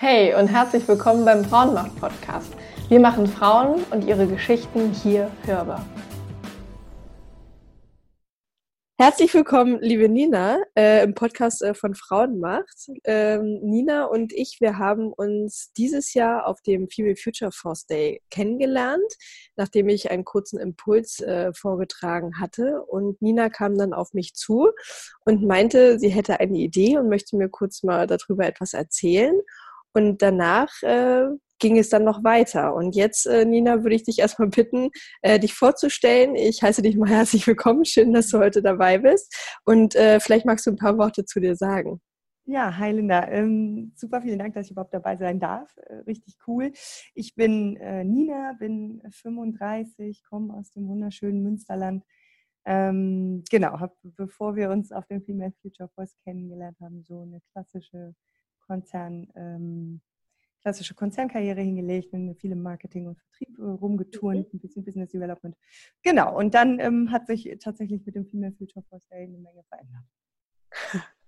Hey und herzlich willkommen beim Frauenmacht-Podcast. Wir machen Frauen und ihre Geschichten hier hörbar. Herzlich willkommen, liebe Nina, äh, im Podcast äh, von Frauenmacht. Ähm, Nina und ich, wir haben uns dieses Jahr auf dem Female Future Force Day kennengelernt, nachdem ich einen kurzen Impuls äh, vorgetragen hatte. Und Nina kam dann auf mich zu und meinte, sie hätte eine Idee und möchte mir kurz mal darüber etwas erzählen. Und danach äh, ging es dann noch weiter. Und jetzt, äh, Nina, würde ich dich erstmal bitten, äh, dich vorzustellen. Ich heiße dich mal herzlich willkommen. Schön, dass du heute dabei bist. Und äh, vielleicht magst du ein paar Worte zu dir sagen. Ja, hi Linda. Ähm, super, vielen Dank, dass ich überhaupt dabei sein darf. Äh, richtig cool. Ich bin äh, Nina, bin 35, komme aus dem wunderschönen Münsterland. Ähm, genau, hab, bevor wir uns auf dem Female Future Voice kennengelernt haben, so eine klassische Konzern, ähm, klassische Konzernkarriere hingelegt, bin viel im Marketing und Vertrieb äh, rumgeturnt, mhm. ein bisschen Business Development. Genau, und dann ähm, hat sich tatsächlich mit dem Female Future Force Day eine Menge verändert.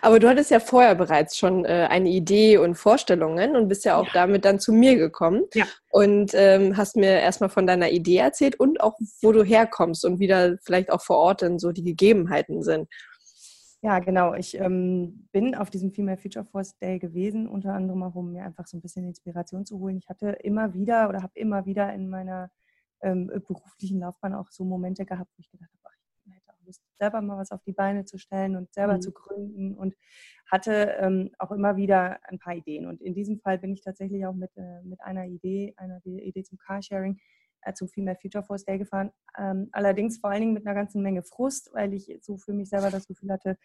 Aber du hattest ja vorher bereits schon äh, eine Idee und Vorstellungen und bist ja auch ja. damit dann zu mir gekommen ja. und ähm, hast mir erstmal von deiner Idee erzählt und auch, wo du herkommst und wie da vielleicht auch vor Ort dann so die Gegebenheiten sind. Ja, genau. Ich ähm, bin auf diesem Female Future Force Day gewesen, unter anderem auch, um mir einfach so ein bisschen Inspiration zu holen. Ich hatte immer wieder oder habe immer wieder in meiner ähm, beruflichen Laufbahn auch so Momente gehabt, wo ich gedacht habe, ich hätte auch Lust, selber mal was auf die Beine zu stellen und selber mhm. zu gründen und hatte ähm, auch immer wieder ein paar Ideen. Und in diesem Fall bin ich tatsächlich auch mit, äh, mit einer Idee, einer Idee zum Carsharing zum Female Future Force Day gefahren. Ähm, allerdings vor allen Dingen mit einer ganzen Menge Frust, weil ich so für mich selber das Gefühl hatte,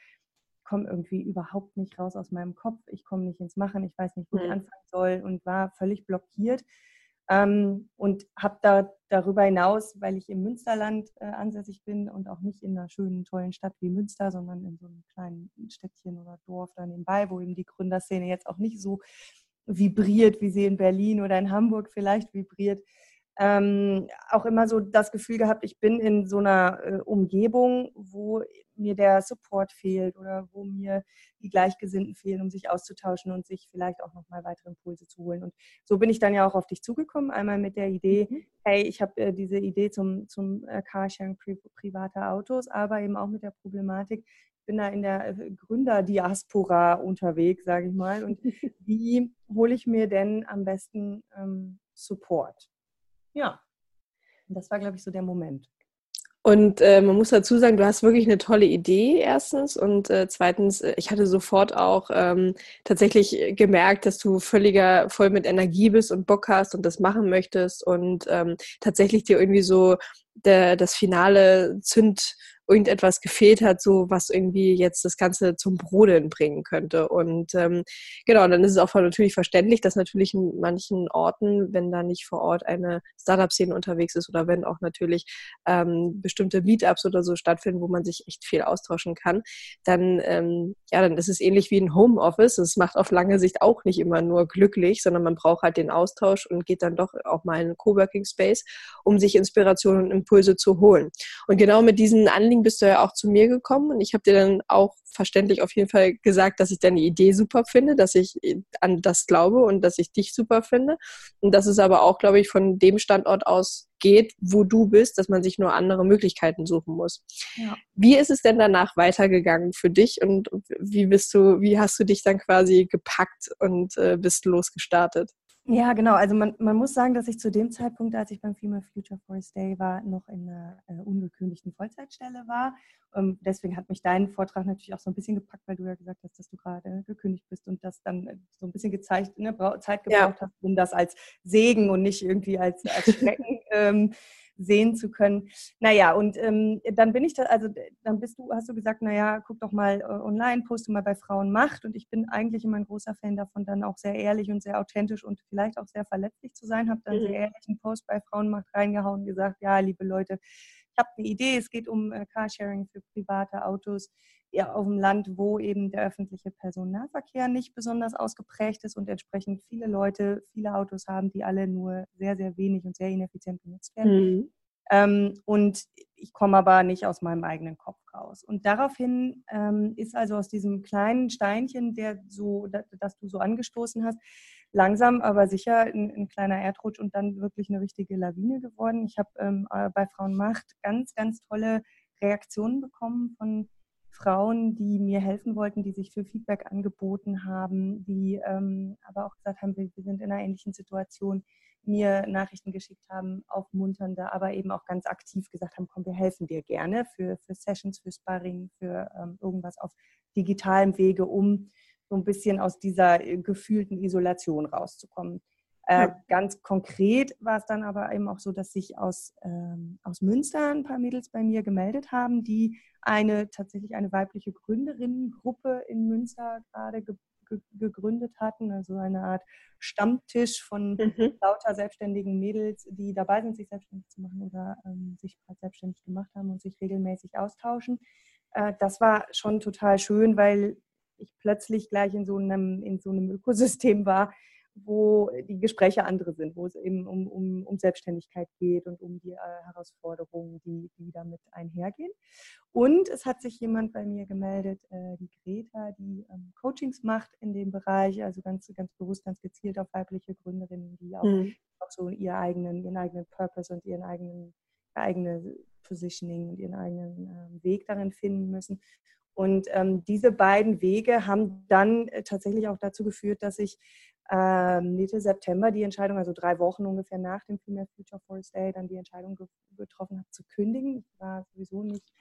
ich komme irgendwie überhaupt nicht raus aus meinem Kopf, ich komme nicht ins Machen, ich weiß nicht, wo mhm. ich anfangen soll und war völlig blockiert. Ähm, und habe da darüber hinaus, weil ich im Münsterland äh, ansässig bin und auch nicht in einer schönen, tollen Stadt wie Münster, sondern in so einem kleinen Städtchen oder Dorf da nebenbei, wo eben die Gründerszene jetzt auch nicht so vibriert, wie sie in Berlin oder in Hamburg vielleicht vibriert, ähm, auch immer so das Gefühl gehabt, ich bin in so einer äh, Umgebung, wo mir der Support fehlt oder wo mir die Gleichgesinnten fehlen, um sich auszutauschen und sich vielleicht auch nochmal weitere Impulse zu holen. Und so bin ich dann ja auch auf dich zugekommen, einmal mit der Idee, mhm. hey, ich habe äh, diese Idee zum, zum äh, Carsharing pri privater Autos, aber eben auch mit der Problematik, ich bin da in der äh, Gründerdiaspora unterwegs, sage ich mal. Und wie hole ich mir denn am besten ähm, Support? Ja, und das war, glaube ich, so der Moment. Und äh, man muss dazu sagen, du hast wirklich eine tolle Idee, erstens. Und äh, zweitens, äh, ich hatte sofort auch ähm, tatsächlich gemerkt, dass du völliger voll mit Energie bist und Bock hast und das machen möchtest und ähm, tatsächlich dir irgendwie so der, das finale Zünd irgendetwas gefehlt hat, so was irgendwie jetzt das Ganze zum Brodeln bringen könnte. Und ähm, genau, dann ist es auch natürlich verständlich, dass natürlich in manchen Orten, wenn da nicht vor Ort eine Startup-Szene unterwegs ist oder wenn auch natürlich ähm, bestimmte Meetups oder so stattfinden, wo man sich echt viel austauschen kann, dann ähm, ja, dann ist es ähnlich wie ein Homeoffice. Es macht auf lange Sicht auch nicht immer nur glücklich, sondern man braucht halt den Austausch und geht dann doch auch mal in einen Coworking Space, um sich Inspiration und Impulse zu holen. Und genau mit diesen Anliegen bist du ja auch zu mir gekommen und ich habe dir dann auch verständlich auf jeden Fall gesagt, dass ich deine Idee super finde, dass ich an das glaube und dass ich dich super finde. Und dass es aber auch, glaube ich, von dem Standort aus geht, wo du bist, dass man sich nur andere Möglichkeiten suchen muss. Ja. Wie ist es denn danach weitergegangen für dich und wie bist du, wie hast du dich dann quasi gepackt und äh, bist losgestartet? Ja, genau. Also man, man muss sagen, dass ich zu dem Zeitpunkt, als ich beim Female Future Forest Day war, noch in einer äh, ungekündigten Vollzeitstelle war. Ähm, deswegen hat mich dein Vortrag natürlich auch so ein bisschen gepackt, weil du ja gesagt hast, dass du gerade gekündigt bist und das dann äh, so ein bisschen gezeigt, ne, Zeit gebraucht ja. hast, um das als Segen und nicht irgendwie als, als Schrecken ähm, sehen zu können. Naja, und ähm, dann bin ich da, also dann bist du, hast du gesagt, naja, guck doch mal äh, online, poste mal bei Frauen Macht. Und ich bin eigentlich immer ein großer Fan davon, dann auch sehr ehrlich und sehr authentisch und vielleicht auch sehr verletzlich zu sein. Habe dann mhm. sehr ehrlich einen Post bei Frauenmacht reingehauen und gesagt, ja, liebe Leute, habe eine Idee, es geht um äh, Carsharing für private Autos ja, auf dem Land, wo eben der öffentliche Personennahverkehr nicht besonders ausgeprägt ist und entsprechend viele Leute viele Autos haben, die alle nur sehr, sehr wenig und sehr ineffizient genutzt werden. Mhm. Ähm, und ich komme aber nicht aus meinem eigenen Kopf raus. Und daraufhin ähm, ist also aus diesem kleinen Steinchen, der so, das, das du so angestoßen hast, langsam aber sicher ein, ein, kleiner Erdrutsch und dann wirklich eine richtige Lawine geworden. Ich habe ähm, äh, bei Frauen Macht ganz, ganz tolle Reaktionen bekommen von Frauen, die mir helfen wollten, die sich für Feedback angeboten haben, die ähm, aber auch gesagt haben, wir, wir, sind in einer ähnlichen Situation, mir Nachrichten geschickt haben, aufmunternde, aber eben auch ganz aktiv gesagt haben, komm, wir helfen dir gerne für, für Sessions, für Sparring, für ähm, irgendwas auf digitalem Wege, um so ein bisschen aus dieser äh, gefühlten Isolation rauszukommen. Äh, ja. Ganz konkret war es dann aber eben auch so, dass sich aus, ähm, aus Münster ein paar Mädels bei mir gemeldet haben, die eine tatsächlich eine weibliche Gründerinnengruppe in Münster gerade ge ge gegründet hatten, also eine Art Stammtisch von mhm. lauter selbstständigen Mädels, die dabei sind, sich selbstständig zu machen oder ähm, sich selbstständig gemacht haben und sich regelmäßig austauschen. Äh, das war schon total schön, weil ich plötzlich gleich in so einem, in so einem Ökosystem war, wo die Gespräche andere sind, wo es eben um, um, um Selbstständigkeit geht und um die äh, Herausforderungen, die, die damit einhergehen. Und es hat sich jemand bei mir gemeldet, äh, die Greta, die ähm, Coachings macht in dem Bereich, also ganz, ganz bewusst, ganz gezielt auf weibliche Gründerinnen, die auch, mhm. auch so ihren eigenen, ihren eigenen Purpose und ihren eigenen eigene Positioning und ihren eigenen äh, Weg darin finden müssen. Und ähm, diese beiden Wege haben dann äh, tatsächlich auch dazu geführt, dass ich ähm, Mitte September die Entscheidung, also drei Wochen ungefähr nach dem Female Future Forest Day, dann die Entscheidung ge getroffen habe zu kündigen. Ich war sowieso nicht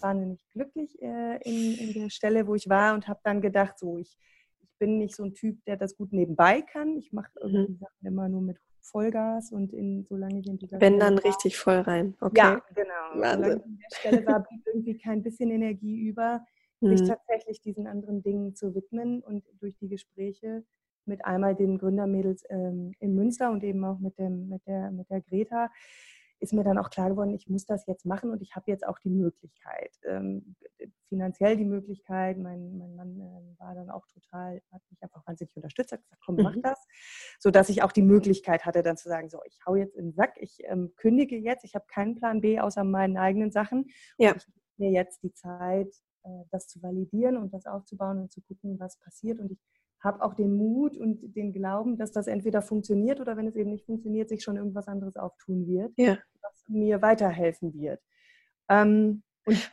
wahnsinnig glücklich äh, in, in der Stelle, wo ich war und habe dann gedacht, so ich, ich bin nicht so ein Typ, der das gut nebenbei kann. Ich mache mhm. irgendwie mhm. Sachen immer nur mit Vollgas und in, solange ich in dieser Wenn Stelle dann war, richtig voll rein. Okay. Ja, genau. Wahnsinn. Solange ich in der Stelle war, blieb irgendwie kein bisschen Energie über, mhm. sich tatsächlich diesen anderen Dingen zu widmen und durch die Gespräche mit einmal den Gründermädels ähm, in Münster und eben auch mit, dem, mit, der, mit der Greta, ist mir dann auch klar geworden, ich muss das jetzt machen und ich habe jetzt auch die Möglichkeit, ähm, finanziell die Möglichkeit. Mein, mein Mann äh, war dann auch total, hat mich einfach wahnsinnig unterstützt, hat gesagt, komm, mach mhm. das, sodass ich auch die Möglichkeit hatte, dann zu sagen, so, ich hau jetzt in den Sack, ich ähm, kündige jetzt, ich habe keinen Plan B außer meinen eigenen Sachen. Ja. Und ich mir jetzt die Zeit, das zu validieren und das aufzubauen und zu gucken, was passiert. Und ich habe auch den Mut und den Glauben, dass das entweder funktioniert oder wenn es eben nicht funktioniert, sich schon irgendwas anderes auftun wird, ja. was mir weiterhelfen wird. Ähm,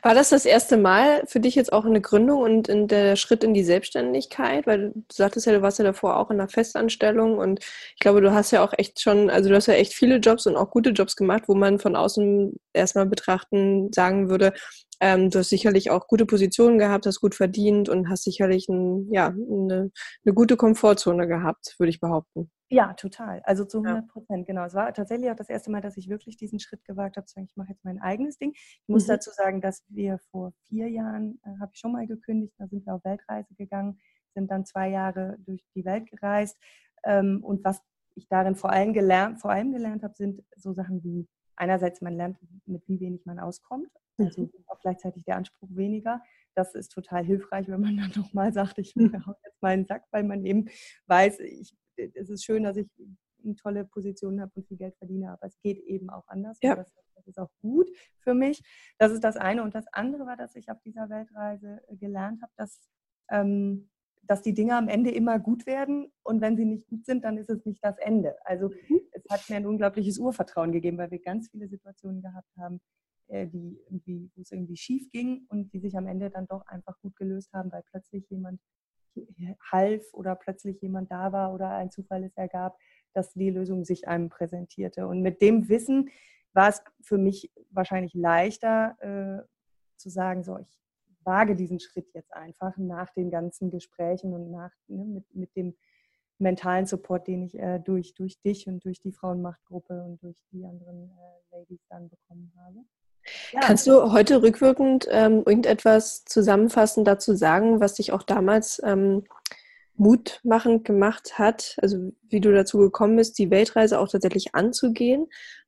war das das erste Mal für dich jetzt auch eine Gründung und in der Schritt in die Selbstständigkeit? Weil du sagtest ja, du warst ja davor auch in einer Festanstellung und ich glaube, du hast ja auch echt schon, also du hast ja echt viele Jobs und auch gute Jobs gemacht, wo man von außen erstmal betrachten sagen würde, ähm, du hast sicherlich auch gute Positionen gehabt, hast gut verdient und hast sicherlich ein, ja, eine, eine gute Komfortzone gehabt, würde ich behaupten. Ja, total. Also zu 100 Prozent, ja. genau. Es war tatsächlich auch das erste Mal, dass ich wirklich diesen Schritt gewagt habe, zu sagen, ich mache jetzt mein eigenes Ding. Ich muss mhm. dazu sagen, dass wir vor vier Jahren, äh, habe ich schon mal gekündigt, da sind wir auf Weltreise gegangen, sind dann zwei Jahre durch die Welt gereist. Ähm, und was ich darin vor allem gelernt, vor allem gelernt habe, sind so Sachen wie einerseits man lernt, mit wie wenig man auskommt, also mhm. auch gleichzeitig der Anspruch weniger. Das ist total hilfreich, wenn man dann nochmal sagt, ich mhm. hau jetzt mal einen Sack, weil man eben weiß, ich, es ist schön, dass ich eine tolle Position habe und viel Geld verdiene, aber es geht eben auch anders. Ja. Das, das, ist auch gut für mich. Das ist das eine. Und das andere war, dass ich auf dieser Weltreise äh, gelernt habe, dass, ähm, dass die Dinge am Ende immer gut werden und wenn sie nicht gut sind, dann ist es nicht das Ende. Also mhm. es hat mir ein unglaubliches Urvertrauen gegeben, weil wir ganz viele Situationen gehabt haben, äh, die irgendwie, wo es irgendwie schief ging und die sich am Ende dann doch einfach gut gelöst haben, weil plötzlich jemand half oder plötzlich jemand da war oder ein Zufall es ergab, dass die Lösung sich einem präsentierte. Und mit dem Wissen war es für mich wahrscheinlich leichter äh, zu sagen, so, ich wage diesen Schritt jetzt einfach nach den ganzen Gesprächen und nach, ne, mit, mit dem mentalen Support, den ich äh, durch, durch dich und durch die Frauenmachtgruppe und durch die anderen äh, Ladies dann bekommen habe. Ja. Kannst du heute rückwirkend ähm, irgendetwas zusammenfassend dazu sagen, was dich auch damals ähm, mutmachend gemacht hat? Also wie du dazu gekommen bist, die Weltreise auch tatsächlich anzugehen,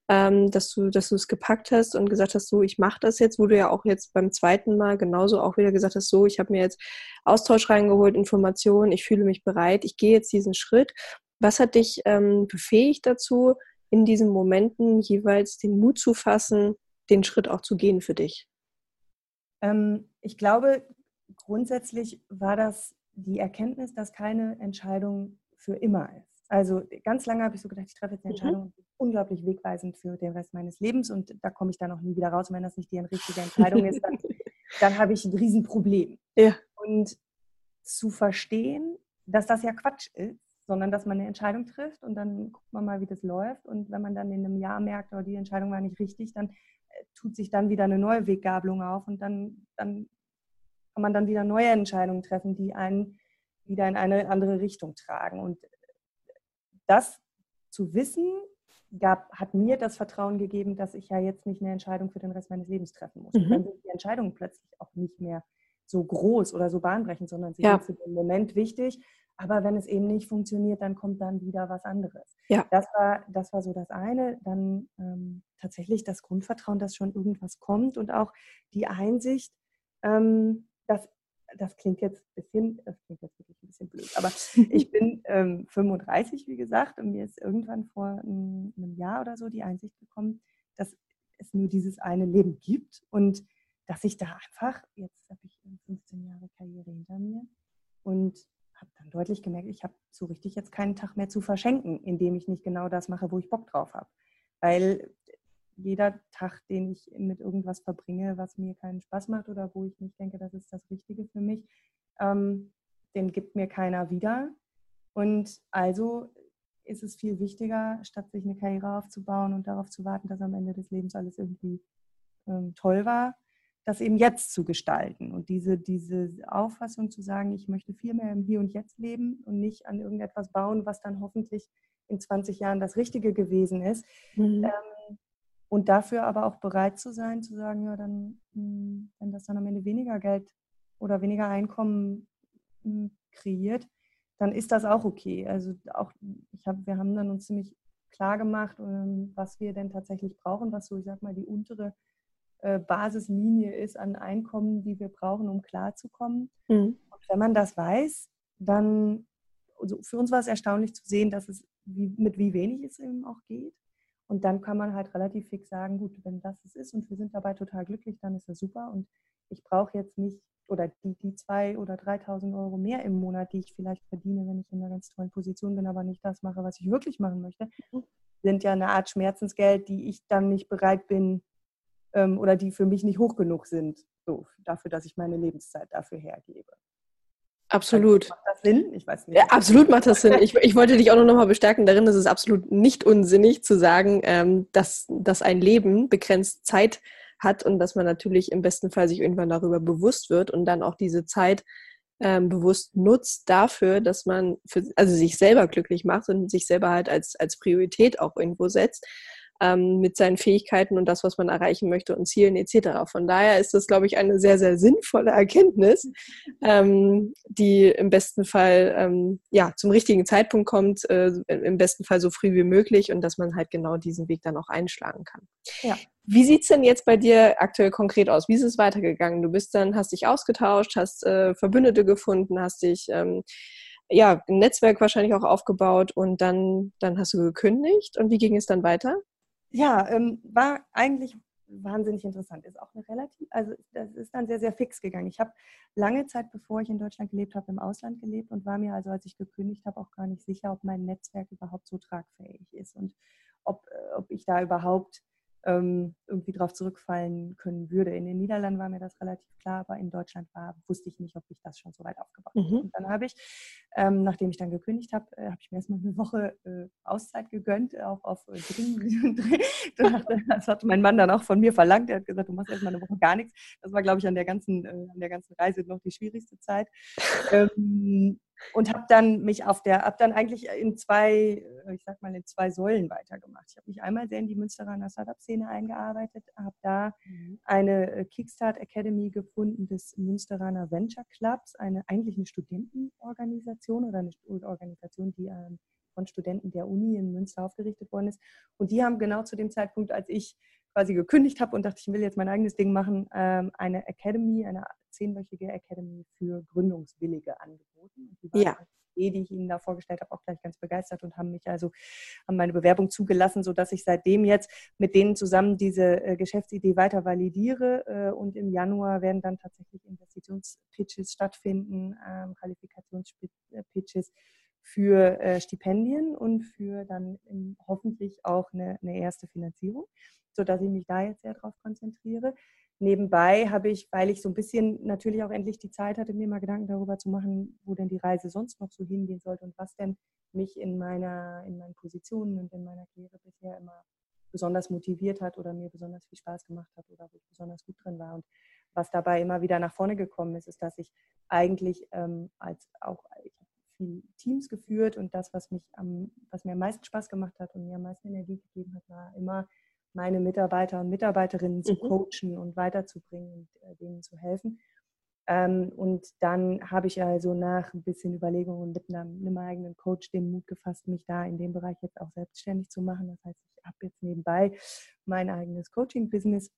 ähm, dass du, dass du es gepackt hast und gesagt hast, so ich mache das jetzt, wo du ja auch jetzt beim zweiten Mal genauso auch wieder gesagt hast, so ich habe mir jetzt Austausch reingeholt, Informationen, ich fühle mich bereit, ich gehe jetzt diesen Schritt. Was hat dich ähm, befähigt dazu, in diesen Momenten jeweils den Mut zu fassen, den Schritt auch zu gehen für dich? Ähm, ich glaube, grundsätzlich war das die Erkenntnis, dass keine Entscheidung für immer ist. Also ganz lange habe ich so gedacht, ich treffe jetzt eine mhm. Entscheidung, mhm. unglaublich wegweisend für den Rest meines Lebens und da komme ich dann auch nie wieder raus. Und wenn das nicht die richtige Entscheidung ist, dann, dann habe ich ein Riesenproblem. Ja. Und zu verstehen, dass das ja Quatsch ist, sondern dass man eine Entscheidung trifft und dann guckt man mal, wie das läuft. Und wenn man dann in einem Jahr merkt, oh, die Entscheidung war nicht richtig, dann äh, tut sich dann wieder eine neue Weggabelung auf und dann, dann kann man dann wieder neue Entscheidungen treffen, die einen wieder in eine andere Richtung tragen. Und das zu wissen, gab, hat mir das Vertrauen gegeben, dass ich ja jetzt nicht eine Entscheidung für den Rest meines Lebens treffen muss. Mhm. Und dann sind die Entscheidungen plötzlich auch nicht mehr so groß oder so bahnbrechend, sondern sie ja. sind für den Moment wichtig. Aber wenn es eben nicht funktioniert, dann kommt dann wieder was anderes. Ja. Das, war, das war so das eine. Dann ähm, tatsächlich das Grundvertrauen, dass schon irgendwas kommt und auch die Einsicht, ähm, dass das klingt jetzt ein bisschen, das klingt jetzt wirklich ein bisschen blöd, aber ich bin ähm, 35, wie gesagt, und mir ist irgendwann vor einem, einem Jahr oder so die Einsicht gekommen, dass es nur dieses eine Leben gibt und dass ich da einfach, jetzt habe ich 15 Jahre Karriere hinter mir und habe dann deutlich gemerkt, ich habe so richtig jetzt keinen Tag mehr zu verschenken, indem ich nicht genau das mache, wo ich Bock drauf habe. Weil jeder Tag, den ich mit irgendwas verbringe, was mir keinen Spaß macht oder wo ich nicht denke, das ist das Richtige für mich, ähm, den gibt mir keiner wieder. Und also ist es viel wichtiger, statt sich eine Karriere aufzubauen und darauf zu warten, dass am Ende des Lebens alles irgendwie ähm, toll war, das eben jetzt zu gestalten. Und diese, diese Auffassung zu sagen, ich möchte viel mehr im Hier und Jetzt leben und nicht an irgendetwas bauen, was dann hoffentlich in 20 Jahren das Richtige gewesen ist, mhm. ähm, und dafür aber auch bereit zu sein, zu sagen, ja, dann, hm, wenn das dann am Ende weniger Geld oder weniger Einkommen hm, kreiert, dann ist das auch okay. Also auch, ich hab, wir haben dann uns ziemlich klar gemacht, ähm, was wir denn tatsächlich brauchen, was so, ich sag mal, die untere äh, Basislinie ist an Einkommen, die wir brauchen, um klarzukommen. Mhm. Und wenn man das weiß, dann, also für uns war es erstaunlich zu sehen, dass es wie, mit wie wenig es eben auch geht. Und dann kann man halt relativ fix sagen, gut, wenn das es ist und wir sind dabei total glücklich, dann ist das super. Und ich brauche jetzt nicht, oder die, die zwei oder 3.000 Euro mehr im Monat, die ich vielleicht verdiene, wenn ich in einer ganz tollen Position bin, aber nicht das mache, was ich wirklich machen möchte, mhm. sind ja eine Art Schmerzensgeld, die ich dann nicht bereit bin ähm, oder die für mich nicht hoch genug sind, so, dafür, dass ich meine Lebenszeit dafür hergebe. Absolut. Macht das Sinn? Ich weiß nicht. Ja, absolut macht das Sinn. Ich, ich wollte dich auch noch mal bestärken darin, dass es absolut nicht unsinnig zu sagen, ähm, dass, dass ein Leben begrenzt Zeit hat und dass man natürlich im besten Fall sich irgendwann darüber bewusst wird und dann auch diese Zeit ähm, bewusst nutzt dafür, dass man für, also sich selber glücklich macht und sich selber halt als, als Priorität auch irgendwo setzt ähm, mit seinen Fähigkeiten und das, was man erreichen möchte und Zielen etc. Von daher ist das, glaube ich, eine sehr, sehr sinnvolle Erkenntnis, ähm, die im besten Fall ähm, ja, zum richtigen Zeitpunkt kommt, äh, im besten Fall so früh wie möglich und dass man halt genau diesen Weg dann auch einschlagen kann. Ja. Wie sieht es denn jetzt bei dir aktuell konkret aus? Wie ist es weitergegangen? Du bist dann, hast dich ausgetauscht, hast äh, Verbündete gefunden, hast dich ähm, ja, ein Netzwerk wahrscheinlich auch aufgebaut und dann, dann hast du gekündigt. Und wie ging es dann weiter? Ja, ähm, war eigentlich wahnsinnig interessant. Ist auch eine relativ, also das ist dann sehr, sehr fix gegangen. Ich habe lange Zeit, bevor ich in Deutschland gelebt habe, im Ausland gelebt und war mir also, als ich gekündigt habe, auch gar nicht sicher, ob mein Netzwerk überhaupt so tragfähig ist und ob, äh, ob ich da überhaupt ähm, irgendwie darauf zurückfallen können würde. In den Niederlanden war mir das relativ klar, aber in Deutschland war, wusste ich nicht, ob ich das schon so weit aufgebaut habe. Mhm. Und dann habe ich, ähm, nachdem ich dann gekündigt habe, äh, habe ich mir erstmal eine Woche äh, Auszeit gegönnt, auch auf äh, Das hat mein Mann dann auch von mir verlangt. Er hat gesagt, du machst erstmal eine Woche gar nichts. Das war, glaube ich, an der ganzen, äh, an der ganzen Reise noch die schwierigste Zeit. Ähm, und habe dann mich auf der, habe dann eigentlich in zwei, äh, ich sag mal, in zwei Säulen weitergemacht. Ich habe mich einmal sehr in die Münsteraner Startup-Szene eingearbeitet, habe da mhm. eine äh, Kickstart Academy gefunden des Münsteraner Venture Clubs, eine eigentlich eine Studentenorganisation oder eine Organisation, die ähm, von Studenten der Uni in Münster aufgerichtet worden ist. Und die haben genau zu dem Zeitpunkt, als ich quasi gekündigt habe und dachte, ich will jetzt mein eigenes Ding machen, ähm, eine Academy, eine zehnwöchige Academy für Gründungswillige angeboten. ja. Idee, die ich Ihnen da vorgestellt habe, auch gleich ganz begeistert und haben mich also haben meine Bewerbung zugelassen, sodass ich seitdem jetzt mit denen zusammen diese äh, Geschäftsidee weiter validiere. Äh, und im Januar werden dann tatsächlich Investitionspitches stattfinden, ähm, Qualifikationspitches für äh, Stipendien und für dann in, hoffentlich auch eine, eine erste Finanzierung, sodass ich mich da jetzt sehr darauf konzentriere. Nebenbei habe ich, weil ich so ein bisschen natürlich auch endlich die Zeit hatte, mir mal Gedanken darüber zu machen, wo denn die Reise sonst noch so hingehen sollte und was denn mich in meiner, in meinen Positionen und in meiner Karriere bisher immer besonders motiviert hat oder mir besonders viel Spaß gemacht hat oder wo ich besonders gut drin war. Und was dabei immer wieder nach vorne gekommen ist, ist, dass ich eigentlich ähm, als auch ich viel Teams geführt und das, was mich am, was mir am meisten Spaß gemacht hat und mir am meisten Energie gegeben hat, war immer meine Mitarbeiter und Mitarbeiterinnen zu mhm. coachen und weiterzubringen und äh, denen zu helfen. Ähm, und dann habe ich also nach ein bisschen Überlegungen mit einem, einem, eigenen Coach den Mut gefasst, mich da in dem Bereich jetzt auch selbstständig zu machen. Das heißt, ich habe jetzt nebenbei mein eigenes Coaching-Business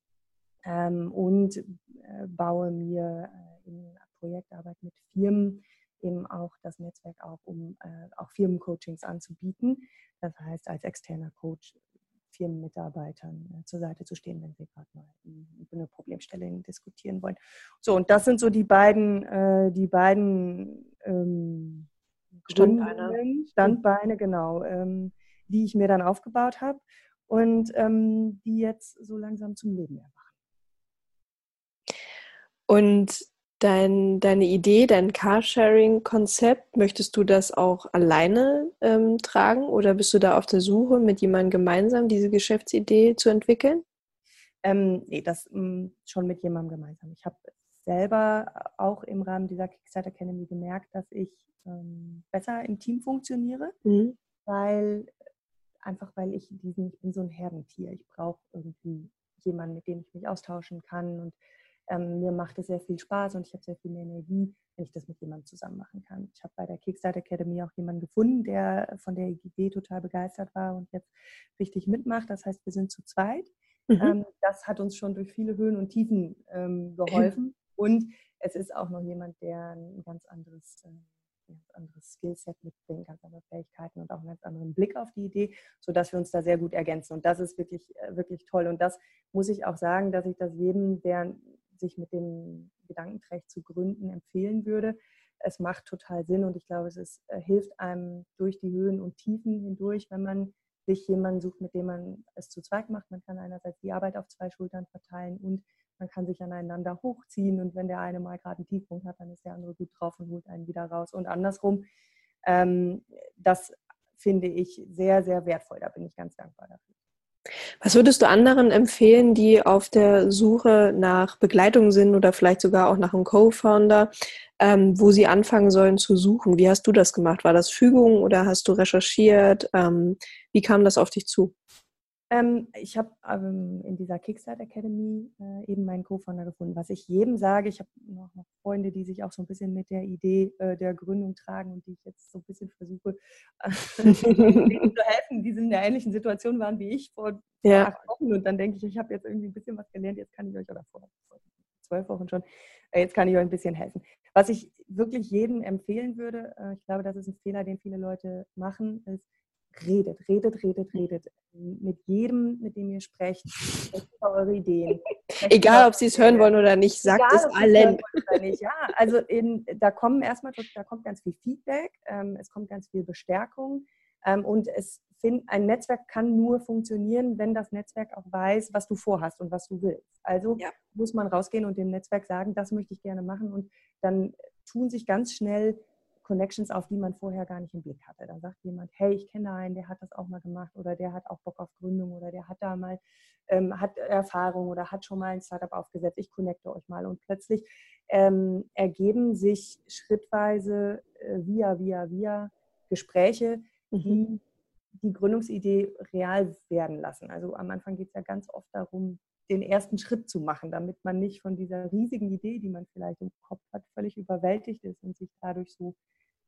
ähm, und äh, baue mir äh, in Projektarbeit mit Firmen eben auch das Netzwerk auf, um äh, auch Firmencoachings anzubieten. Das heißt, als externer Coach Firmenmitarbeitern äh, zur Seite zu stehen, wenn sie gerade mal über eine Problemstellung diskutieren wollen. So, und das sind so die beiden, äh, die beiden ähm, Standbeine. Standbeine, genau, ähm, die ich mir dann aufgebaut habe und ähm, die jetzt so langsam zum Leben erwachen. Und dein, deine Idee, dein Carsharing-Konzept, möchtest du das auch alleine ähm, tragen oder bist du da auf der Suche, mit jemandem gemeinsam diese Geschäftsidee zu entwickeln? Ähm, nee, das mh, mm, schon mit jemandem gemeinsam. Ich habe selber auch im Rahmen dieser Kickstarter Academy gemerkt, dass ich ähm, besser im Team funktioniere, mhm. weil einfach weil ich diesen, ich bin so ein Herdentier. Ich brauche irgendwie jemanden, mit dem ich mich austauschen kann und ähm, mir macht es sehr viel Spaß und ich habe sehr viel mehr Energie, wenn ich das mit jemandem zusammen machen kann. Ich habe bei der Kickstarter Academy auch jemanden gefunden, der von der Idee total begeistert war und jetzt richtig mitmacht. Das heißt, wir sind zu zweit. Mhm. Ähm, das hat uns schon durch viele Höhen und Tiefen ähm, geholfen. Und es ist auch noch jemand, der ein ganz anderes, äh, ganz anderes Skillset mitbringt, ganz andere Fähigkeiten und auch einen ganz anderen Blick auf die Idee, sodass wir uns da sehr gut ergänzen. Und das ist wirklich, äh, wirklich toll. Und das muss ich auch sagen, dass ich das jedem, der sich mit dem Gedanken trägt, zu gründen, empfehlen würde. Es macht total Sinn und ich glaube, es ist, äh, hilft einem durch die Höhen und Tiefen hindurch, wenn man sich jemanden sucht, mit dem man es zu zweit macht. Man kann einerseits die Arbeit auf zwei Schultern verteilen und man kann sich aneinander hochziehen und wenn der eine mal gerade einen Tiefpunkt hat, dann ist der andere gut drauf und holt einen wieder raus und andersrum. Ähm, das finde ich sehr, sehr wertvoll. Da bin ich ganz dankbar dafür. Was würdest du anderen empfehlen, die auf der Suche nach Begleitung sind oder vielleicht sogar auch nach einem Co-Founder, ähm, wo sie anfangen sollen zu suchen? Wie hast du das gemacht? War das Fügung oder hast du recherchiert? Ähm, wie kam das auf dich zu? Ähm, ich habe ähm, in dieser Kickstart Academy äh, eben meinen Co-Founder gefunden. Was ich jedem sage, ich habe noch, noch, Freunde, die sich auch so ein bisschen mit der Idee äh, der Gründung tragen und die ich jetzt so ein bisschen versuche äh, zu helfen, die in einer ähnlichen Situation waren wie ich vor, ja. acht Wochen. Und dann denke ich, ich habe jetzt irgendwie ein bisschen was gelernt, jetzt kann ich euch, oder vor, zwölf Wochen schon, äh, jetzt kann ich euch ein bisschen helfen. Was ich wirklich jedem empfehlen würde, äh, ich glaube, das ist ein Fehler, den viele Leute machen, ist, redet, redet, redet, redet. Mit jedem, mit dem ihr sprecht, über eure Ideen. Egal, ob sie es hören wollen oder nicht, sagt Egal, es allen. Ja, also in, da kommen erstmal, da kommt ganz viel Feedback, ähm, es kommt ganz viel Bestärkung ähm, und es find, ein Netzwerk kann nur funktionieren, wenn das Netzwerk auch weiß, was du vorhast und was du willst. Also ja. muss man rausgehen und dem Netzwerk sagen, das möchte ich gerne machen und dann tun sich ganz schnell Connections auf, die man vorher gar nicht im Blick hatte. Da sagt jemand, hey, ich kenne einen, der hat das auch mal gemacht oder der hat auch Bock auf Gründung oder der hat da mal ähm, hat Erfahrung oder hat schon mal ein Startup aufgesetzt. Ich connecte euch mal und plötzlich ähm, ergeben sich schrittweise äh, via via via Gespräche, mhm. die die Gründungsidee real werden lassen. Also am Anfang geht es ja ganz oft darum, den ersten Schritt zu machen, damit man nicht von dieser riesigen Idee, die man vielleicht im Kopf hat, völlig überwältigt ist und sich dadurch so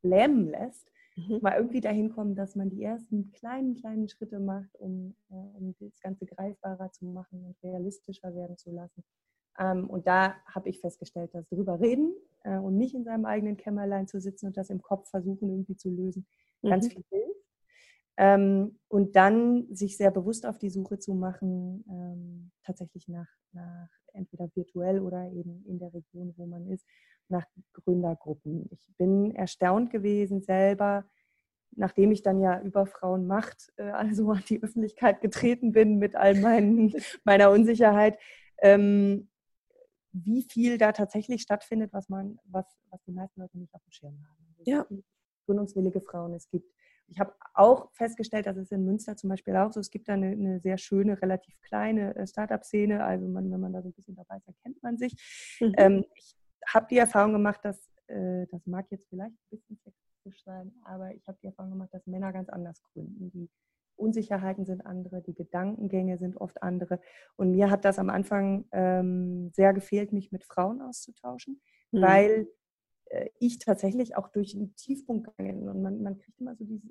lähmen lässt, mhm. mal irgendwie dahin kommen, dass man die ersten kleinen, kleinen Schritte macht, um, äh, um das Ganze greifbarer zu machen und realistischer werden zu lassen. Ähm, und da habe ich festgestellt, dass drüber reden äh, und nicht in seinem eigenen Kämmerlein zu sitzen und das im Kopf versuchen irgendwie zu lösen, mhm. ganz viel hilft. Ähm, und dann sich sehr bewusst auf die Suche zu machen, ähm, tatsächlich nach, nach entweder virtuell oder eben in der Region, wo man ist, nach Gründergruppen. Ich bin erstaunt gewesen selber, nachdem ich dann ja über Frauenmacht äh, also an die Öffentlichkeit getreten bin mit all meinen, meiner Unsicherheit, ähm, wie viel da tatsächlich stattfindet, was man, was, was die meisten Leute nicht auf dem Schirm haben. Also ja. Gründungswillige Frauen, es gibt ich habe auch festgestellt, dass es in Münster zum Beispiel auch so, es gibt da eine, eine sehr schöne, relativ kleine äh, Startup-Szene. Also man, wenn man da so ein bisschen dabei ist, erkennt man sich. Mhm. Ähm, ich habe die Erfahrung gemacht, dass, äh, das mag jetzt vielleicht ein bisschen sexistisch sein, aber ich habe die Erfahrung gemacht, dass Männer ganz anders gründen. Die Unsicherheiten sind andere, die Gedankengänge sind oft andere. Und mir hat das am Anfang ähm, sehr gefehlt, mich mit Frauen auszutauschen, mhm. weil äh, ich tatsächlich auch durch einen Tiefpunkt gegangen bin. Und man, man kriegt immer so diese,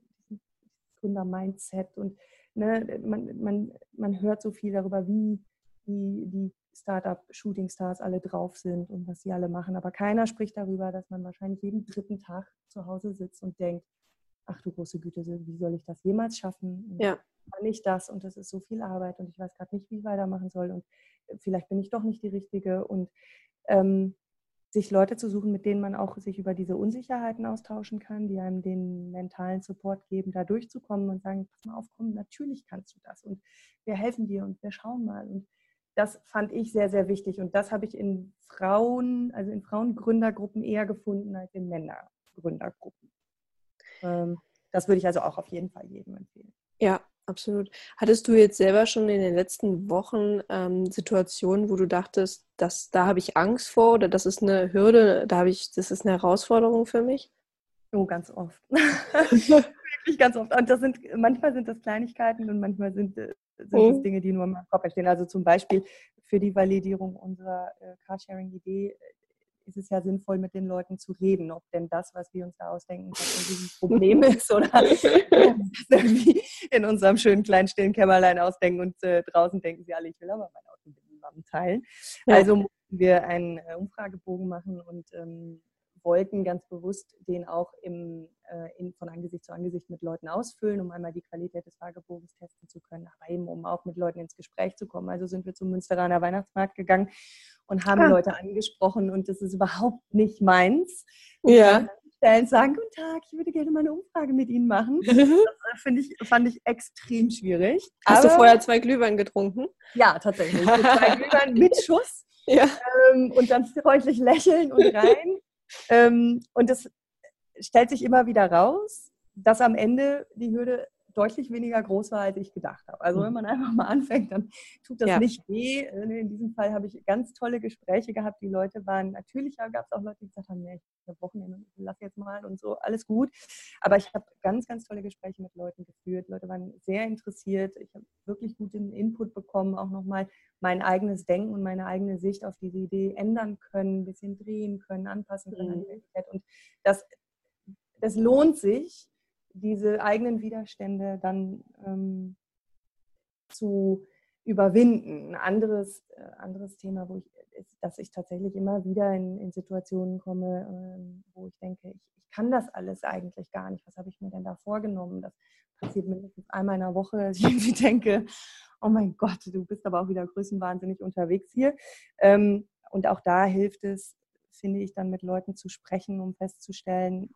Gründer-Mindset und ne, man, man, man hört so viel darüber, wie die, die Startup-Shooting-Stars alle drauf sind und was sie alle machen. Aber keiner spricht darüber, dass man wahrscheinlich jeden dritten Tag zu Hause sitzt und denkt, ach du große Güte, wie soll ich das jemals schaffen? Ja. Kann ich das und das ist so viel Arbeit und ich weiß gerade nicht, wie ich weitermachen soll und vielleicht bin ich doch nicht die Richtige und ähm, sich Leute zu suchen, mit denen man auch sich über diese Unsicherheiten austauschen kann, die einem den mentalen Support geben, da durchzukommen und sagen, pass mal auf, komm, natürlich kannst du das und wir helfen dir und wir schauen mal. Und das fand ich sehr, sehr wichtig. Und das habe ich in Frauen, also in Frauengründergruppen eher gefunden als in Männergründergruppen. Ähm, das würde ich also auch auf jeden Fall jedem empfehlen. Ja, Absolut. Hattest du jetzt selber schon in den letzten Wochen ähm, Situationen, wo du dachtest, dass da habe ich Angst vor oder das ist eine Hürde, da habe ich, das ist eine Herausforderung für mich? Oh, ganz oft. Wirklich ganz oft. Und das sind, manchmal sind das Kleinigkeiten und manchmal sind, äh, sind das Dinge, die nur in meinem Kopf entstehen. Also zum Beispiel für die Validierung unserer äh, Carsharing-Idee ist es ja sinnvoll, mit den Leuten zu reden, ob denn das, was wir uns da ausdenken, ein Problem ist oder irgendwie in unserem schönen kleinen stillen Kämmerlein ausdenken und äh, draußen denken sie alle, ich will aber mein Auto mit niemandem teilen. Also mussten wir einen äh, Umfragebogen machen und ähm, wollten ganz bewusst den auch im, in, von Angesicht zu Angesicht mit Leuten ausfüllen, um einmal die Qualität des Fragebogens testen zu können, aber eben um auch mit Leuten ins Gespräch zu kommen. Also sind wir zum Münsteraner Weihnachtsmarkt gegangen und haben ah. Leute angesprochen und das ist überhaupt nicht meins. Ja. Stellen sagen, guten Tag, ich würde gerne mal eine Umfrage mit Ihnen machen. Das äh, ich, fand ich extrem schwierig. Hast Aber, du vorher zwei Glühwein getrunken? Ja, tatsächlich. zwei Glühwein mit Schuss. Ja. Ähm, und dann freundlich lächeln und rein. ähm, und das stellt sich immer wieder raus, dass am Ende die Hürde deutlich weniger groß war, als ich gedacht habe. Also wenn man einfach mal anfängt, dann tut das ja. nicht weh. Äh, in diesem Fall habe ich ganz tolle Gespräche gehabt. Die Leute waren, natürlich gab es auch Leute, die gesagt haben, nee, ich habe Wochenende, lass jetzt mal und so, alles gut. Aber ich habe ganz, ganz tolle Gespräche mit Leuten geführt. Leute waren sehr interessiert. Ich habe wirklich guten Input bekommen, auch nochmal mein eigenes Denken und meine eigene Sicht auf diese Idee ändern können, ein bisschen drehen können, anpassen können mhm. an die Realität. Und das, das lohnt sich, diese eigenen Widerstände dann ähm, zu überwinden. Ein anderes, äh, anderes Thema, wo ich, dass ich tatsächlich immer wieder in, in Situationen komme, ähm, wo ich denke, ich, ich, kann das alles eigentlich gar nicht. Was habe ich mir denn da vorgenommen? Das passiert mindestens einmal in der Woche, dass ich irgendwie denke, oh mein Gott, du bist aber auch wieder größenwahnsinnig unterwegs hier. Ähm, und auch da hilft es, finde ich, dann mit Leuten zu sprechen, um festzustellen,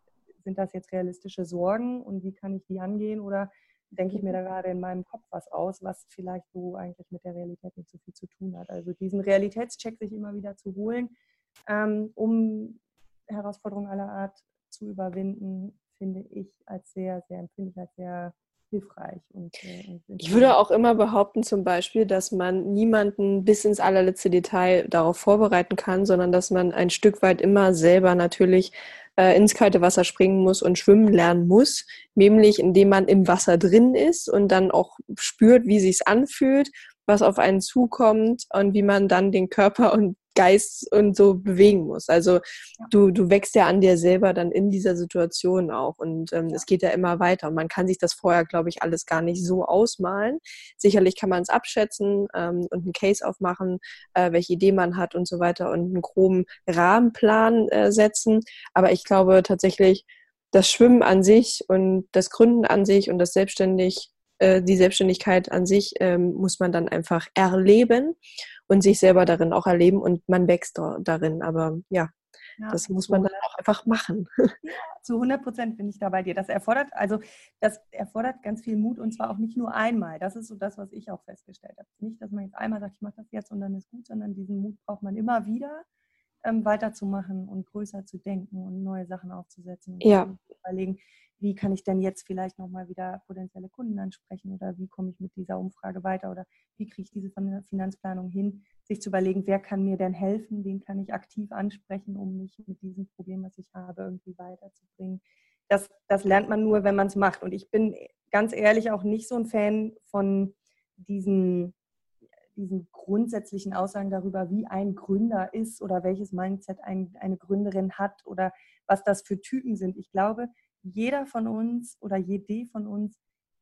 sind das jetzt realistische Sorgen und wie kann ich die angehen oder denke ich mir da gerade in meinem Kopf was aus, was vielleicht so eigentlich mit der Realität nicht so viel zu tun hat. Also diesen Realitätscheck sich immer wieder zu holen, ähm, um Herausforderungen aller Art zu überwinden, finde ich als sehr, sehr, empfinde ich als sehr hilfreich. Und, äh, ich würde auch immer behaupten, zum Beispiel, dass man niemanden bis ins allerletzte Detail darauf vorbereiten kann, sondern dass man ein Stück weit immer selber natürlich äh, ins kalte Wasser springen muss und schwimmen lernen muss, nämlich indem man im Wasser drin ist und dann auch spürt, wie sich's anfühlt, was auf einen zukommt und wie man dann den Körper und Geist und so bewegen muss. Also du, du wächst ja an dir selber dann in dieser Situation auch und ähm, es geht ja immer weiter und man kann sich das vorher, glaube ich, alles gar nicht so ausmalen. Sicherlich kann man es abschätzen ähm, und einen Case aufmachen, äh, welche Idee man hat und so weiter und einen groben Rahmenplan äh, setzen. Aber ich glaube tatsächlich, das Schwimmen an sich und das Gründen an sich und das selbstständig äh, die Selbstständigkeit an sich ähm, muss man dann einfach erleben und sich selber darin auch erleben und man wächst darin. Aber ja, ja, das muss man dann auch einfach machen. Ja, zu 100 Prozent bin ich da bei dir. Das erfordert, also das erfordert ganz viel Mut und zwar auch nicht nur einmal. Das ist so das, was ich auch festgestellt habe. Nicht, dass man jetzt einmal sagt, ich mache das jetzt und dann ist gut, sondern diesen Mut braucht man immer wieder, ähm, weiterzumachen und größer zu denken und neue Sachen aufzusetzen und ja. überlegen, wie kann ich denn jetzt vielleicht nochmal wieder potenzielle Kunden ansprechen oder wie komme ich mit dieser Umfrage weiter oder wie kriege ich diese Finanzplanung hin, sich zu überlegen, wer kann mir denn helfen, wen kann ich aktiv ansprechen, um mich mit diesem Problem, was ich habe, irgendwie weiterzubringen. Das, das lernt man nur, wenn man es macht. Und ich bin ganz ehrlich auch nicht so ein Fan von diesen, diesen grundsätzlichen Aussagen darüber, wie ein Gründer ist oder welches Mindset ein, eine Gründerin hat oder was das für Typen sind. Ich glaube, jeder von uns oder jede von uns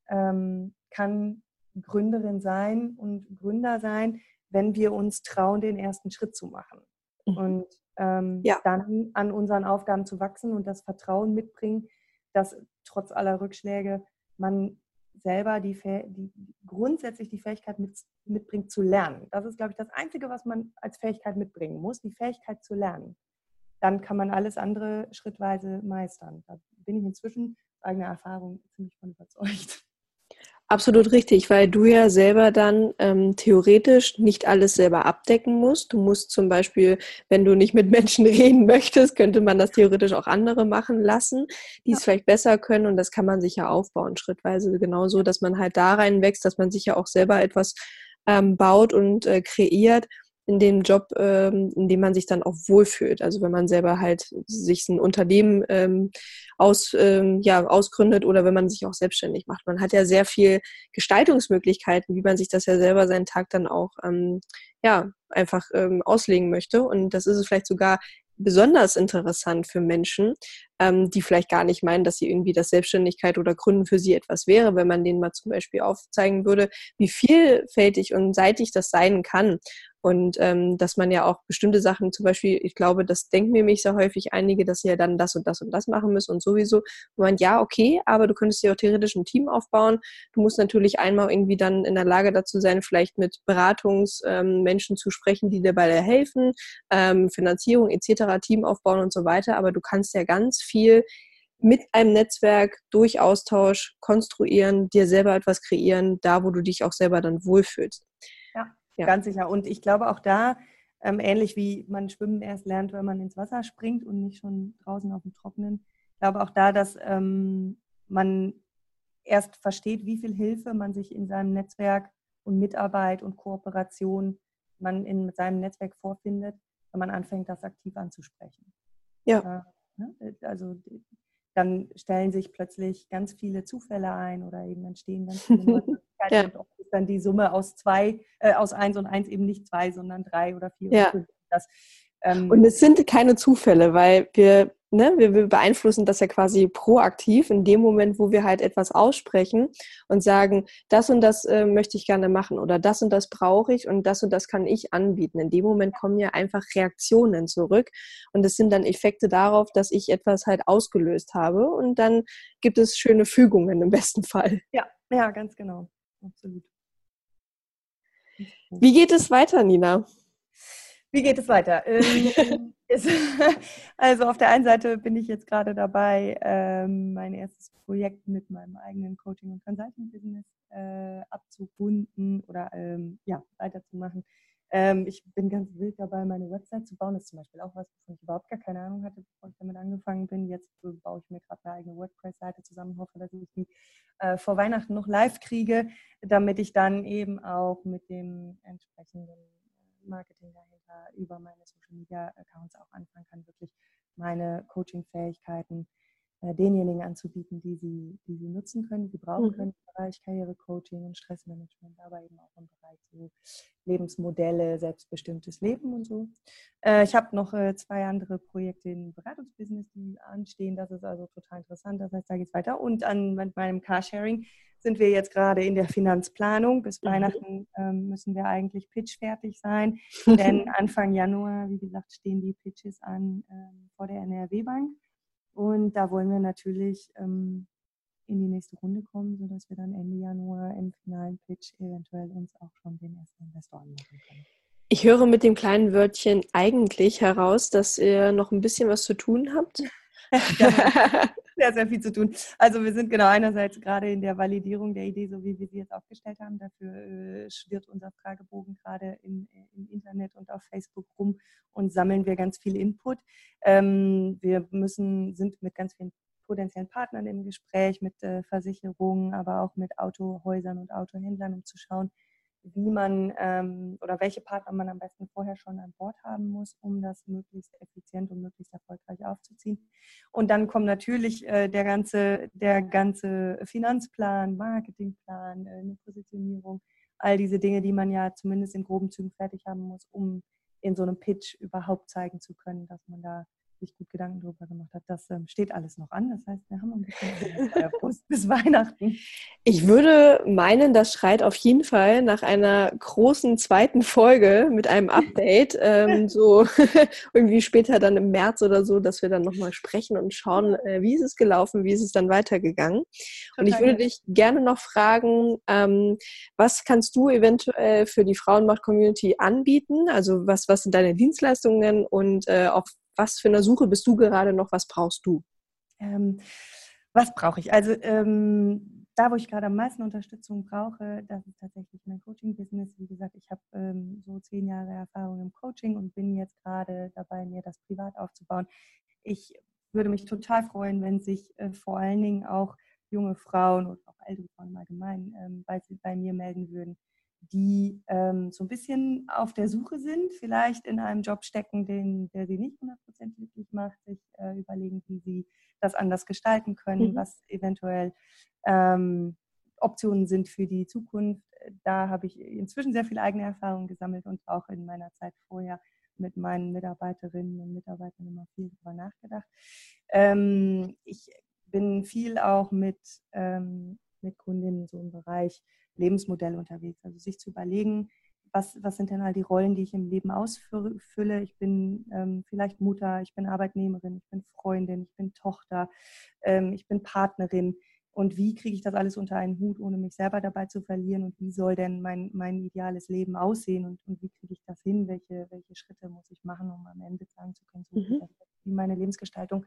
ähm, kann Gründerin sein und Gründer sein, wenn wir uns trauen, den ersten Schritt zu machen. Mhm. Und ähm, ja. dann an unseren Aufgaben zu wachsen und das Vertrauen mitbringen, dass trotz aller Rückschläge man selber die, die grundsätzlich die Fähigkeit mit, mitbringt zu lernen. Das ist, glaube ich, das Einzige, was man als Fähigkeit mitbringen muss, die Fähigkeit zu lernen. Dann kann man alles andere schrittweise meistern. Da bin ich inzwischen eigener Erfahrung ziemlich von überzeugt. Absolut richtig, weil du ja selber dann ähm, theoretisch nicht alles selber abdecken musst. Du musst zum Beispiel, wenn du nicht mit Menschen reden möchtest, könnte man das theoretisch auch andere machen lassen, die ja. es vielleicht besser können und das kann man sich ja aufbauen, schrittweise genauso, dass man halt da reinwächst, dass man sich ja auch selber etwas ähm, baut und äh, kreiert, in dem Job, ähm, in dem man sich dann auch wohlfühlt. Also wenn man selber halt sich ein Unternehmen ähm, aus, ähm, ja, ausgründet oder wenn man sich auch selbstständig macht. Man hat ja sehr viel Gestaltungsmöglichkeiten, wie man sich das ja selber seinen Tag dann auch ja, einfach auslegen möchte. Und das ist es vielleicht sogar besonders interessant für Menschen, die vielleicht gar nicht meinen, dass sie irgendwie das Selbstständigkeit oder Gründen für sie etwas wäre, wenn man denen mal zum Beispiel aufzeigen würde, wie vielfältig und seitig das sein kann. Und ähm, dass man ja auch bestimmte Sachen, zum Beispiel, ich glaube, das denken mir mich sehr häufig einige, dass sie ja dann das und das und das machen müssen und sowieso. Und man, ja, okay, aber du könntest ja auch theoretisch ein Team aufbauen. Du musst natürlich einmal irgendwie dann in der Lage dazu sein, vielleicht mit Beratungsmenschen ähm, zu sprechen, die dir bei der helfen, ähm, Finanzierung etc., Team aufbauen und so weiter. Aber du kannst ja ganz viel mit einem Netzwerk durch Austausch konstruieren, dir selber etwas kreieren, da wo du dich auch selber dann wohlfühlst. Ja. Ganz sicher. Und ich glaube auch da, ähm, ähnlich wie man Schwimmen erst lernt, wenn man ins Wasser springt und nicht schon draußen auf dem Trockenen, ich glaube auch da, dass ähm, man erst versteht, wie viel Hilfe man sich in seinem Netzwerk und Mitarbeit und Kooperation man in seinem Netzwerk vorfindet, wenn man anfängt, das aktiv anzusprechen. Ja. Ne? Also dann stellen sich plötzlich ganz viele Zufälle ein oder eben entstehen ganz viele Möglichkeiten. ja. Und dann die Summe aus zwei, äh, aus eins und eins eben nicht zwei, sondern drei oder vier. Ja. Oder. Das, ähm, und es sind keine Zufälle, weil wir ne, wir, wir beeinflussen das ja quasi proaktiv in dem Moment, wo wir halt etwas aussprechen und sagen, das und das äh, möchte ich gerne machen oder das und das brauche ich und das und das kann ich anbieten. In dem Moment kommen ja einfach Reaktionen zurück und es sind dann Effekte darauf, dass ich etwas halt ausgelöst habe und dann gibt es schöne Fügungen im besten Fall. Ja, ja, ganz genau. Absolut. Wie geht es weiter, Nina? Wie geht es weiter? Ähm, also auf der einen Seite bin ich jetzt gerade dabei, ähm, mein erstes Projekt mit meinem eigenen Coaching- und Consulting-Business äh, abzubunden oder ähm, ja, weiterzumachen. Ich bin ganz wild dabei, meine Website zu bauen. Das ist zum Beispiel auch was, wovon ich überhaupt gar keine Ahnung hatte, bevor ich damit angefangen bin. Jetzt baue ich mir gerade eine eigene WordPress-Seite zusammen, hoffe, dass ich die äh, vor Weihnachten noch live kriege, damit ich dann eben auch mit dem entsprechenden Marketing dahinter über meine Social Media Accounts auch anfangen kann, wirklich meine Coaching-Fähigkeiten äh, denjenigen anzubieten, die sie, die sie nutzen können, die brauchen mhm. können im Bereich Karrierecoaching und Stressmanagement, aber eben auch im Bereich so Lebensmodelle, selbstbestimmtes Leben und so. Äh, ich habe noch äh, zwei andere Projekte im Beratungsbusiness, die anstehen. Das ist also total interessant. Das heißt, da geht es weiter. Und an mit meinem Carsharing sind wir jetzt gerade in der Finanzplanung. Bis mhm. Weihnachten ähm, müssen wir eigentlich pitchfertig sein. Denn Anfang Januar, wie gesagt, stehen die Pitches an ähm, vor der NRW-Bank. Und da wollen wir natürlich ähm, in die nächste Runde kommen, sodass wir dann Ende Januar im finalen Pitch eventuell uns auch schon den ersten Investor anmachen können. Ich höre mit dem kleinen Wörtchen eigentlich heraus, dass ihr noch ein bisschen was zu tun habt. sehr, sehr viel zu tun. Also wir sind genau einerseits gerade in der Validierung der Idee, so wie wir sie jetzt aufgestellt haben. Dafür äh, schwirrt unser Fragebogen gerade in, im Internet und auf Facebook rum und sammeln wir ganz viel Input. Ähm, wir müssen, sind mit ganz vielen potenziellen Partnern im Gespräch, mit äh, Versicherungen, aber auch mit Autohäusern und Autohändlern, um zu schauen, wie man ähm, oder welche Partner man am besten vorher schon an Bord haben muss, um das möglichst effizient und möglichst erfolgreich aufzuziehen. Und dann kommt natürlich äh, der, ganze, der ganze Finanzplan, Marketingplan, äh, eine Positionierung, all diese Dinge, die man ja zumindest in groben Zügen fertig haben muss, um in so einem Pitch überhaupt zeigen zu können, dass man da sich gut Gedanken darüber gemacht hat. Das ähm, steht alles noch an. Das heißt, wir haben ein bisschen Brust bis Weihnachten. Ich würde meinen, das schreit auf jeden Fall nach einer großen zweiten Folge mit einem Update. ähm, so irgendwie später dann im März oder so, dass wir dann nochmal sprechen und schauen, äh, wie ist es gelaufen, wie ist es dann weitergegangen. Total und ich würde dich gerne noch fragen, ähm, was kannst du eventuell für die Frauenmacht-Community anbieten? Also was, was sind deine Dienstleistungen und äh, auf was für eine Suche bist du gerade noch? Was brauchst du? Ähm, was brauche ich? Also ähm, da, wo ich gerade am meisten Unterstützung brauche, das ist tatsächlich mein Coaching-Business. Wie gesagt, ich habe ähm, so zehn Jahre Erfahrung im Coaching und bin jetzt gerade dabei, mir das privat aufzubauen. Ich würde mich total freuen, wenn sich äh, vor allen Dingen auch junge Frauen und auch ältere Frauen im Allgemeinen ähm, bei, bei mir melden würden, die ähm, so ein bisschen auf der Suche sind, vielleicht in einem Job stecken, den, der sie nicht 100% glücklich macht, sich äh, überlegen, wie sie das anders gestalten können, mhm. was eventuell ähm, Optionen sind für die Zukunft. Da habe ich inzwischen sehr viel eigene Erfahrung gesammelt und auch in meiner Zeit vorher mit meinen Mitarbeiterinnen und Mitarbeitern immer viel darüber nachgedacht. Ähm, ich bin viel auch mit, ähm, mit Kundinnen so im Bereich Lebensmodell unterwegs. Also sich zu überlegen, was, was sind denn all die Rollen, die ich im Leben ausfülle. Ich bin ähm, vielleicht Mutter, ich bin Arbeitnehmerin, ich bin Freundin, ich bin Tochter, ähm, ich bin Partnerin. Und wie kriege ich das alles unter einen Hut, ohne mich selber dabei zu verlieren? Und wie soll denn mein, mein ideales Leben aussehen? Und, und wie kriege ich das hin? Welche, welche Schritte muss ich machen, um am Ende sagen zu können, so mhm. wie meine Lebensgestaltung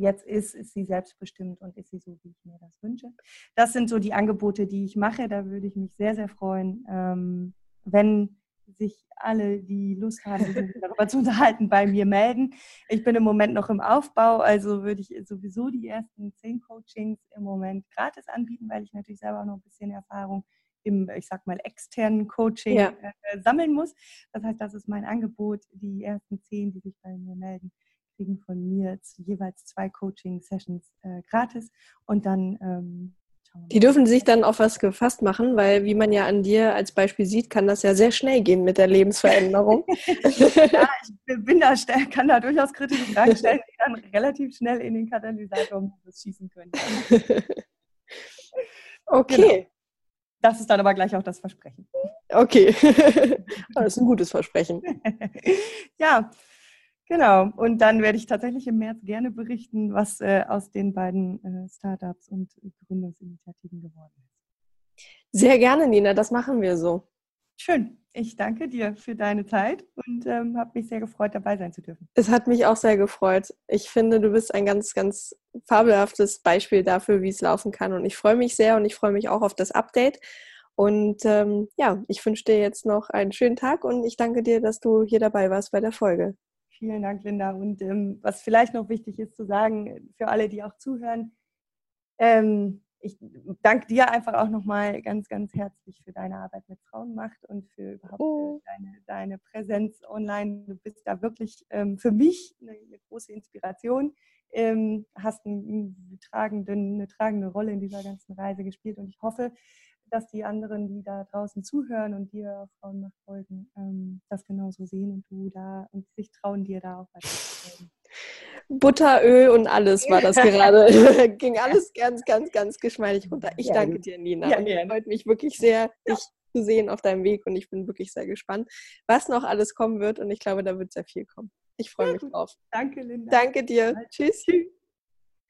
jetzt ist, ist sie selbstbestimmt und ist sie so, wie ich mir das wünsche. Das sind so die Angebote, die ich mache. Da würde ich mich sehr, sehr freuen, ähm, wenn sich alle, die Lust haben, sich darüber zu unterhalten, bei mir melden. Ich bin im Moment noch im Aufbau, also würde ich sowieso die ersten zehn Coachings im Moment gratis anbieten, weil ich natürlich selber auch noch ein bisschen Erfahrung im, ich sag mal, externen Coaching ja. äh, sammeln muss. Das heißt, das ist mein Angebot, die ersten zehn, die sich bei mir melden kriegen von mir jeweils zwei Coaching-Sessions äh, gratis und dann ähm, die dürfen sich dann auf was gefasst machen, weil wie man ja an dir als Beispiel sieht, kann das ja sehr schnell gehen mit der Lebensveränderung. ja, ich bin da, kann da durchaus kritische Fragen stellen, die dann relativ schnell in den Katalysator schießen können. okay. Genau. Das ist dann aber gleich auch das Versprechen. Okay. das ist ein gutes Versprechen. ja, Genau, und dann werde ich tatsächlich im März gerne berichten, was äh, aus den beiden äh, Startups und Gründungsinitiativen geworden ist. Sehr gerne, Nina, das machen wir so. Schön. Ich danke dir für deine Zeit und ähm, habe mich sehr gefreut, dabei sein zu dürfen. Es hat mich auch sehr gefreut. Ich finde, du bist ein ganz, ganz fabelhaftes Beispiel dafür, wie es laufen kann. Und ich freue mich sehr und ich freue mich auch auf das Update. Und ähm, ja, ich wünsche dir jetzt noch einen schönen Tag und ich danke dir, dass du hier dabei warst bei der Folge. Vielen Dank, Linda. Und ähm, was vielleicht noch wichtig ist zu sagen, für alle, die auch zuhören, ähm, ich danke dir einfach auch nochmal ganz, ganz herzlich für deine Arbeit mit Frauenmacht und für überhaupt oh. deine, deine, Präsenz online. Du bist da wirklich ähm, für mich eine, eine, große Inspiration. ähm, hast einen, tragenden, eine tragende Rolle in dieser ganzen Reise gespielt und ich hoffe, dass die anderen, die da draußen zuhören und dir Frauenmacht folgen, ähm, das genauso sehen und du da und sich trauen, dir da auch weiter zu folgen. Butter, Öl und alles war das gerade. Ging alles ganz, ganz, ganz geschmeidig runter. Ich ja, danke dir, Nina. Ja, es freut mich wirklich sehr, dich zu sehen auf deinem Weg und ich bin wirklich sehr gespannt, was noch alles kommen wird und ich glaube, da wird sehr viel kommen. Ich freue mich drauf. Danke, Linda. Danke dir. Tschüss. Tschüss.